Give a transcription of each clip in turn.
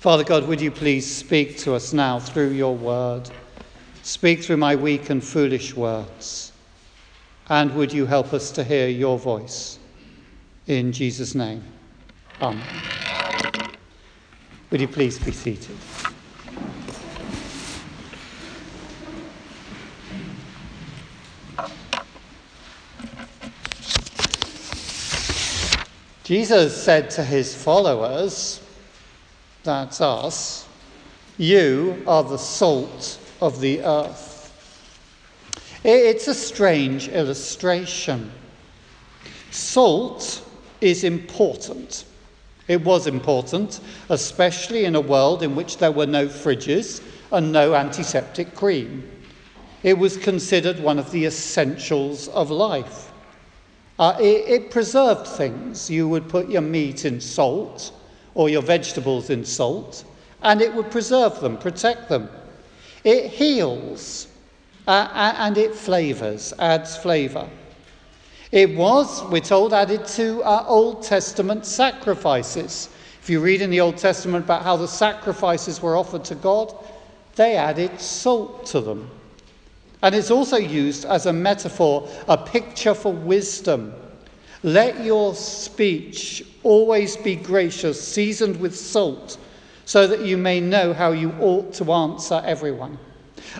Father God, would you please speak to us now through your word? Speak through my weak and foolish words. And would you help us to hear your voice? In Jesus' name. Amen. Would you please be seated? Jesus said to his followers, that's us, you are the salt of the earth. It's a strange illustration. Salt is important. It was important, especially in a world in which there were no fridges and no antiseptic cream. It was considered one of the essentials of life. Uh, it, it preserved things. You would put your meat in salt or your vegetables in salt, and it would preserve them, protect them. It heals uh, and it flavors, adds flavor. It was, we're told, added to uh, Old Testament sacrifices. If you read in the Old Testament about how the sacrifices were offered to God, they added salt to them. And it's also used as a metaphor, a picture for wisdom. Let your speech always be gracious, seasoned with salt, so that you may know how you ought to answer everyone.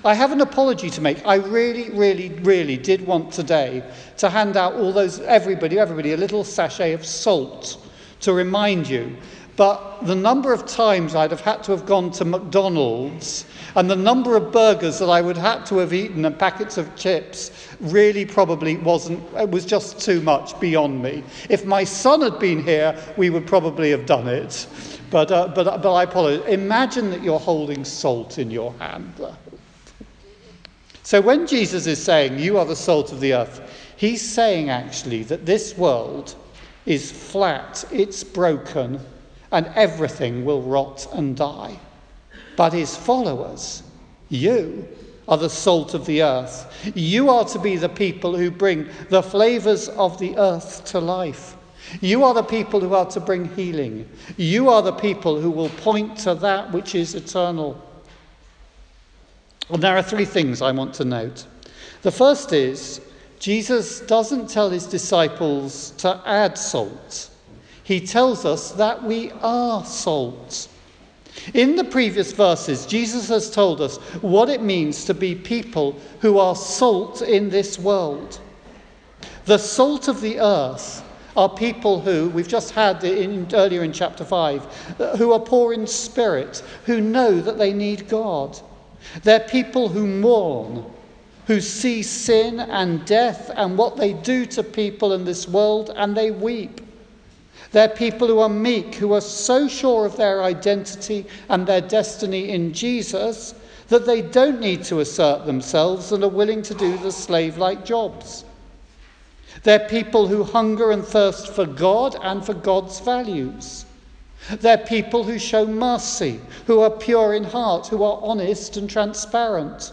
I have an apology to make. I really, really, really did want today to hand out all those, everybody, everybody, a little sachet of salt to remind you. But the number of times I'd have had to have gone to McDonald's and the number of burgers that I would have had to have eaten and packets of chips really probably wasn't, it was just too much beyond me. If my son had been here, we would probably have done it. But, uh, but, but I apologize. Imagine that you're holding salt in your hand. So when Jesus is saying, You are the salt of the earth, he's saying actually that this world is flat, it's broken, and everything will rot and die. But his followers, you, are the salt of the earth. You are to be the people who bring the flavors of the earth to life. You are the people who are to bring healing. You are the people who will point to that which is eternal. And there are three things I want to note. The first is Jesus doesn't tell his disciples to add salt, he tells us that we are salt. In the previous verses, Jesus has told us what it means to be people who are salt in this world. The salt of the earth are people who, we've just had in, earlier in chapter 5, uh, who are poor in spirit, who know that they need God. They're people who mourn, who see sin and death and what they do to people in this world, and they weep. They're people who are meek, who are so sure of their identity and their destiny in Jesus that they don't need to assert themselves and are willing to do the slave like jobs. They're people who hunger and thirst for God and for God's values. They're people who show mercy, who are pure in heart, who are honest and transparent.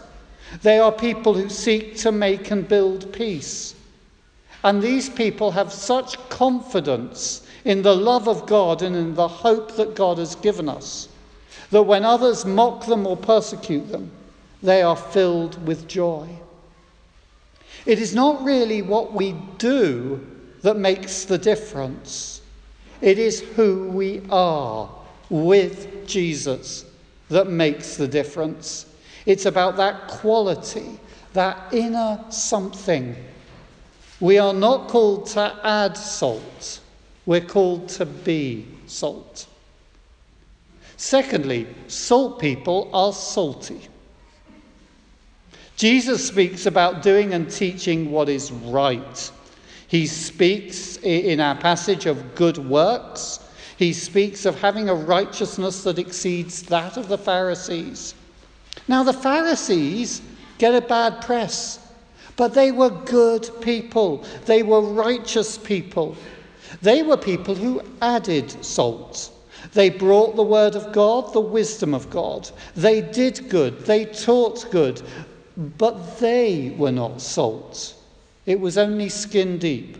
They are people who seek to make and build peace. And these people have such confidence in the love of God and in the hope that God has given us that when others mock them or persecute them, they are filled with joy. It is not really what we do that makes the difference. It is who we are with Jesus that makes the difference. It's about that quality, that inner something. We are not called to add salt, we're called to be salt. Secondly, salt people are salty. Jesus speaks about doing and teaching what is right. He speaks in our passage of good works. He speaks of having a righteousness that exceeds that of the Pharisees. Now, the Pharisees get a bad press, but they were good people, they were righteous people. They were people who added salt. They brought the word of God, the wisdom of God. They did good, they taught good, but they were not salt. It was only skin deep.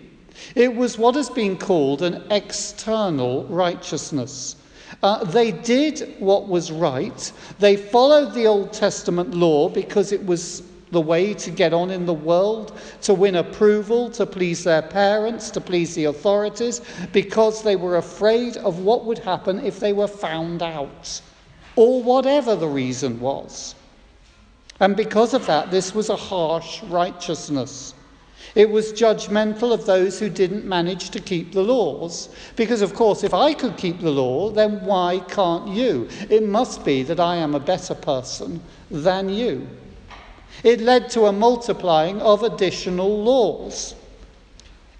It was what has been called an external righteousness. Uh, they did what was right. They followed the Old Testament law because it was the way to get on in the world, to win approval, to please their parents, to please the authorities, because they were afraid of what would happen if they were found out, or whatever the reason was. And because of that, this was a harsh righteousness. It was judgmental of those who didn't manage to keep the laws. Because, of course, if I could keep the law, then why can't you? It must be that I am a better person than you. It led to a multiplying of additional laws.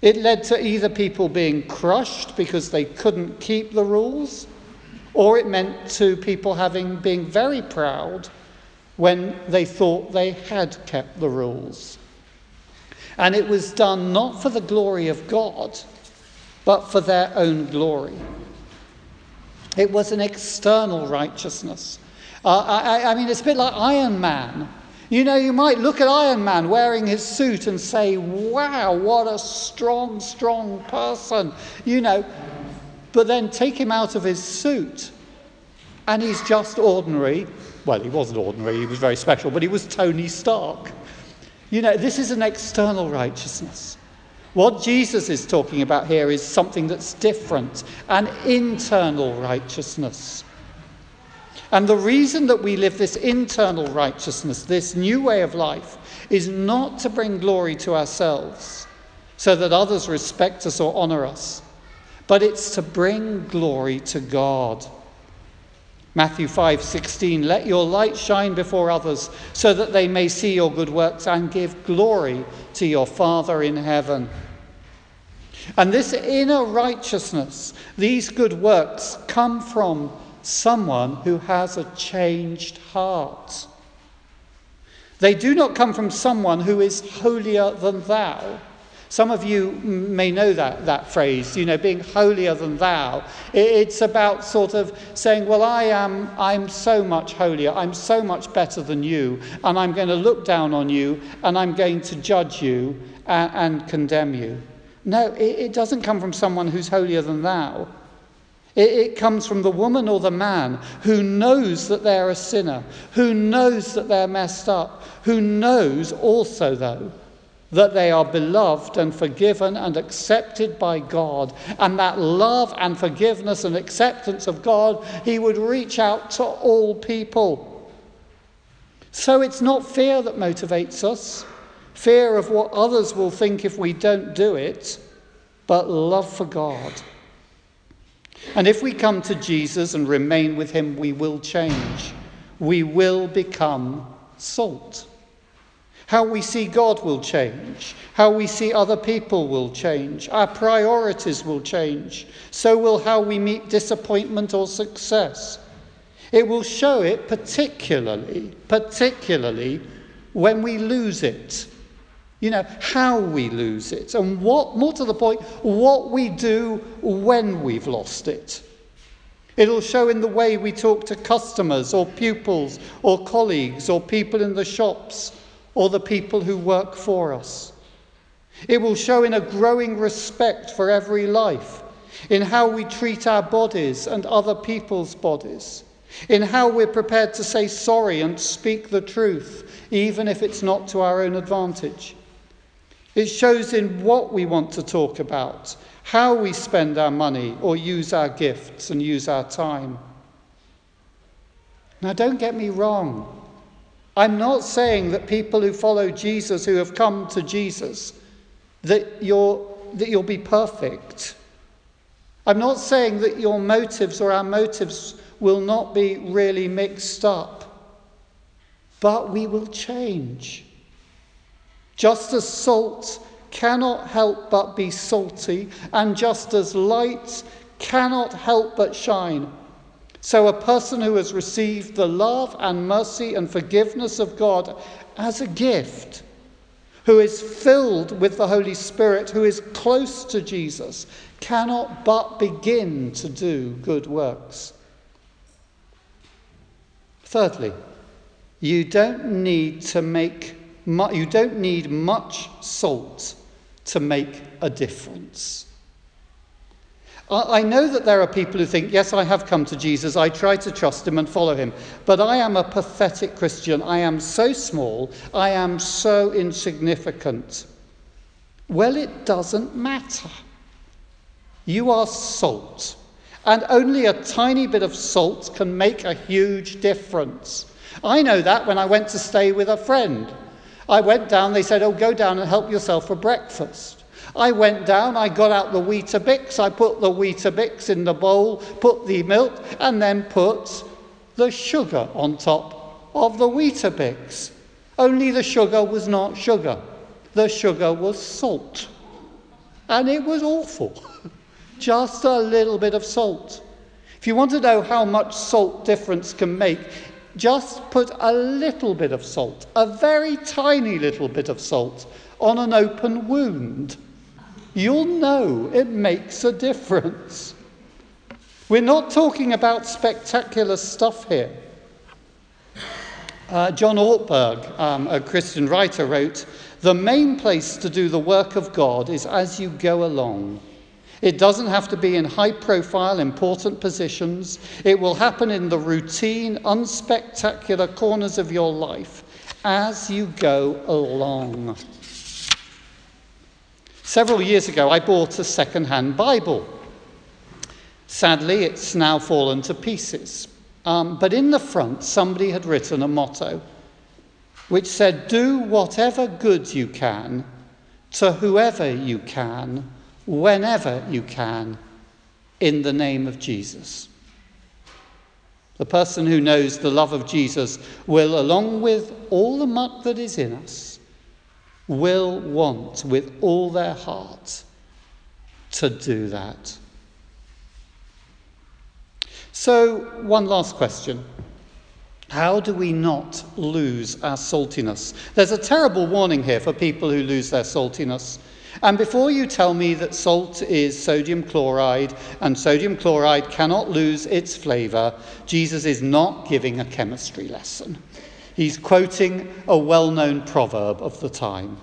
It led to either people being crushed because they couldn't keep the rules, or it meant to people having being very proud when they thought they had kept the rules. And it was done not for the glory of God, but for their own glory. It was an external righteousness. Uh, I, I mean, it's a bit like Iron Man. You know, you might look at Iron Man wearing his suit and say, wow, what a strong, strong person, you know. But then take him out of his suit and he's just ordinary. Well, he wasn't ordinary, he was very special, but he was Tony Stark. You know, this is an external righteousness. What Jesus is talking about here is something that's different, an internal righteousness. And the reason that we live this internal righteousness, this new way of life, is not to bring glory to ourselves so that others respect us or honor us, but it's to bring glory to God. Matthew 5:16 Let your light shine before others so that they may see your good works and give glory to your Father in heaven. And this inner righteousness, these good works come from someone who has a changed heart. They do not come from someone who is holier than thou. Some of you may know that, that phrase, you know, being holier than thou. It's about sort of saying, well, I am, I'm so much holier, I'm so much better than you, and I'm going to look down on you, and I'm going to judge you and, and condemn you. No, it, it doesn't come from someone who's holier than thou. It, it comes from the woman or the man who knows that they're a sinner, who knows that they're messed up, who knows also, though, that they are beloved and forgiven and accepted by God. And that love and forgiveness and acceptance of God, He would reach out to all people. So it's not fear that motivates us, fear of what others will think if we don't do it, but love for God. And if we come to Jesus and remain with him, we will change. We will become salt. How we see God will change. How we see other people will change. Our priorities will change. So will how we meet disappointment or success. It will show it particularly, particularly when we lose it you know, how we lose it, and what, more to the point, what we do when we've lost it. It'll show in the way we talk to customers or pupils or colleagues or people in the shops or the people who work for us. It will show in a growing respect for every life, in how we treat our bodies and other people's bodies, in how we're prepared to say sorry and speak the truth, even if it's not to our own advantage. It shows in what we want to talk about, how we spend our money or use our gifts and use our time. Now, don't get me wrong. I'm not saying that people who follow Jesus, who have come to Jesus, that, you're, that you'll be perfect. I'm not saying that your motives or our motives will not be really mixed up, but we will change. Just as salt cannot help but be salty, and just as light cannot help but shine, so a person who has received the love and mercy and forgiveness of God as a gift, who is filled with the Holy Spirit, who is close to Jesus, cannot but begin to do good works. Thirdly, you don't need to make you don't need much salt to make a difference. I know that there are people who think, yes, I have come to Jesus, I try to trust him and follow him, but I am a pathetic Christian. I am so small, I am so insignificant. Well, it doesn't matter. You are salt, and only a tiny bit of salt can make a huge difference. I know that when I went to stay with a friend. I went down, they said, Oh, go down and help yourself for breakfast. I went down, I got out the Weetabix, I put the Weetabix in the bowl, put the milk, and then put the sugar on top of the Weetabix. Only the sugar was not sugar, the sugar was salt. And it was awful. Just a little bit of salt. If you want to know how much salt difference can make, just put a little bit of salt, a very tiny little bit of salt, on an open wound you'll know it makes a difference. We're not talking about spectacular stuff here. Uh, John Ortberg, um, a Christian writer, wrote The main place to do the work of God is as you go along. It doesn't have to be in high profile, important positions. It will happen in the routine, unspectacular corners of your life as you go along. Several years ago, I bought a second hand Bible. Sadly, it's now fallen to pieces. Um, but in the front, somebody had written a motto which said, Do whatever good you can to whoever you can, whenever you can, in the name of Jesus. The person who knows the love of Jesus will, along with all the muck that is in us, will want with all their heart to do that. So, one last question. How do we not lose our saltiness? There's a terrible warning here for people who lose their saltiness. And before you tell me that salt is sodium chloride and sodium chloride cannot lose its flavour, Jesus is not giving a chemistry lesson. He's quoting a well known proverb of the time.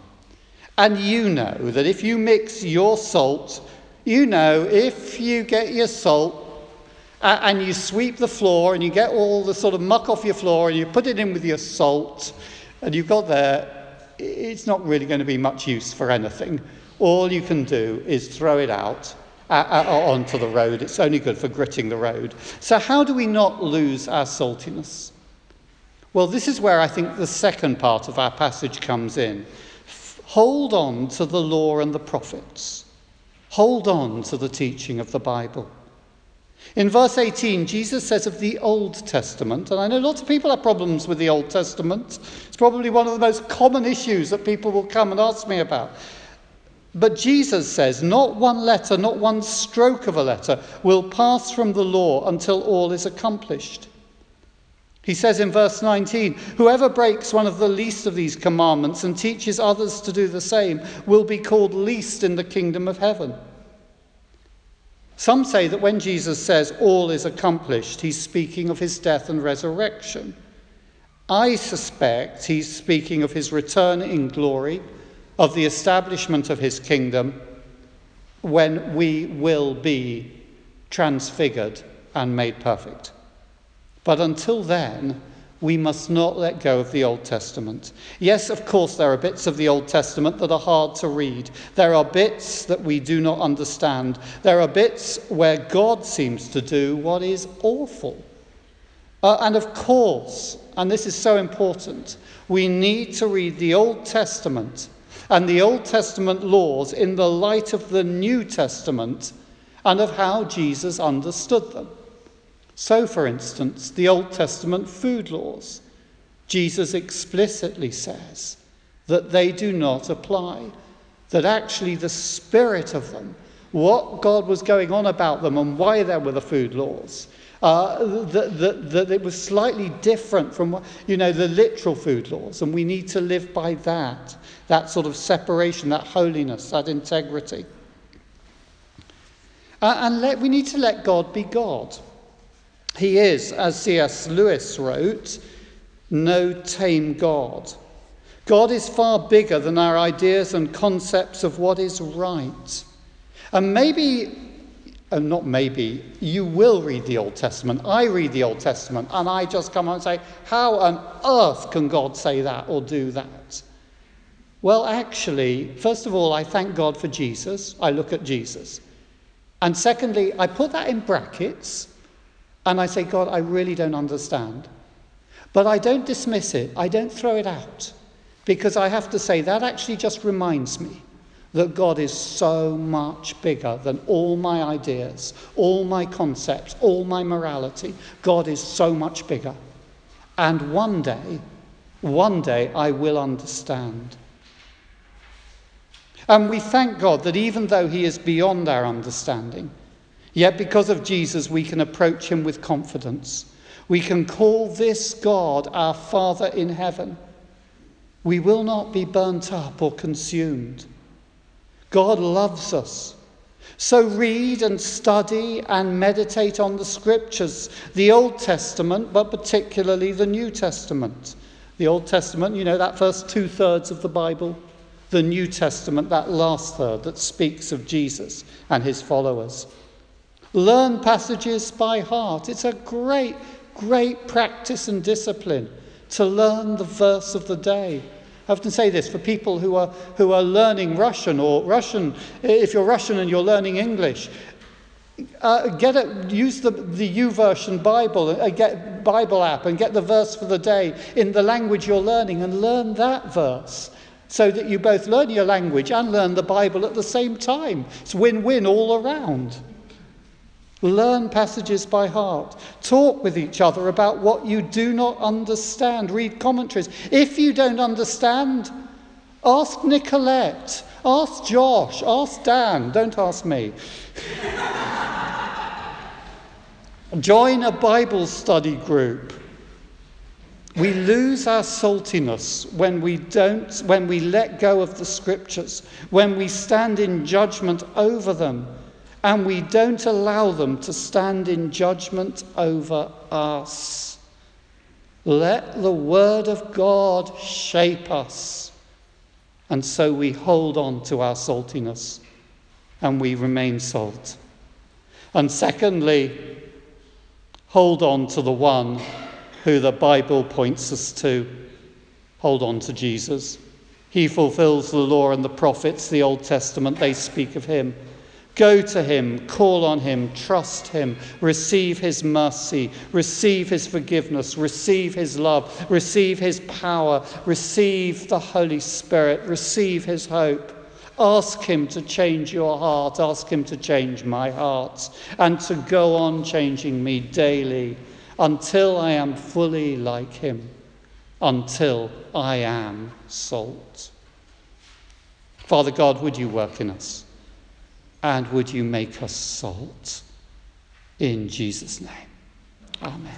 And you know that if you mix your salt, you know if you get your salt and you sweep the floor and you get all the sort of muck off your floor and you put it in with your salt and you've got there, it's not really going to be much use for anything. All you can do is throw it out uh, uh, onto the road. It's only good for gritting the road. So, how do we not lose our saltiness? Well, this is where I think the second part of our passage comes in. Hold on to the law and the prophets. Hold on to the teaching of the Bible. In verse 18, Jesus says of the Old Testament, and I know lots of people have problems with the Old Testament. It's probably one of the most common issues that people will come and ask me about. But Jesus says, not one letter, not one stroke of a letter will pass from the law until all is accomplished. He says in verse 19, Whoever breaks one of the least of these commandments and teaches others to do the same will be called least in the kingdom of heaven. Some say that when Jesus says all is accomplished, he's speaking of his death and resurrection. I suspect he's speaking of his return in glory, of the establishment of his kingdom, when we will be transfigured and made perfect. But until then, we must not let go of the Old Testament. Yes, of course, there are bits of the Old Testament that are hard to read. There are bits that we do not understand. There are bits where God seems to do what is awful. Uh, and of course, and this is so important, we need to read the Old Testament and the Old Testament laws in the light of the New Testament and of how Jesus understood them. So, for instance, the Old Testament food laws, Jesus explicitly says that they do not apply, that actually the spirit of them, what God was going on about them and why there were the food laws, uh, that, that, that it was slightly different from you know the literal food laws and we need to live by that that sort of separation that holiness that integrity uh, and let, we need to let god be god he is, as C.S. Lewis wrote, no tame God. God is far bigger than our ideas and concepts of what is right. And maybe and not maybe, you will read the Old Testament. I read the Old Testament, and I just come out and say, How on earth can God say that or do that? Well, actually, first of all, I thank God for Jesus. I look at Jesus. And secondly, I put that in brackets and I say, God, I really don't understand. But I don't dismiss it, I don't throw it out. Because I have to say, that actually just reminds me that God is so much bigger than all my ideas, all my concepts, all my morality. God is so much bigger. And one day, one day I will understand. And we thank God that even though He is beyond our understanding, yet because of Jesus we can approach Him with confidence. We can call this God our Father in heaven. We will not be burnt up or consumed. God loves us. So read and study and meditate on the scriptures, the Old Testament, but particularly the New Testament. The Old Testament, you know, that first two thirds of the Bible. The New Testament, that last third that speaks of Jesus and his followers. Learn passages by heart. It's a great, great practice and discipline to learn the verse of the day I often say this for people who are, who are learning Russian or Russian, if you're Russian and you're learning English, uh, get it, use the, the YouVersion Bible, uh, get Bible app and get the verse for the day in the language you're learning and learn that verse so that you both learn your language and learn the Bible at the same time. It's win-win all around. Learn passages by heart. Talk with each other about what you do not understand. Read commentaries. If you don't understand, ask Nicolette, ask Josh, ask Dan. Don't ask me. Join a Bible study group. We lose our saltiness when we don't, when we let go of the scriptures, when we stand in judgment over them and we don't allow them to stand in judgment over us. Let the Word of God shape us. And so we hold on to our saltiness and we remain salt. And secondly, hold on to the one who the Bible points us to. Hold on to Jesus. He fulfills the law and the prophets, the Old Testament, they speak of him. Go to him, call on him, trust him, receive his mercy, receive his forgiveness, receive his love, receive his power, receive the Holy Spirit, receive his hope. Ask him to change your heart, ask him to change my heart, and to go on changing me daily until I am fully like him, until I am salt. Father God, would you work in us? And would you make us salt? In Jesus' name. Amen.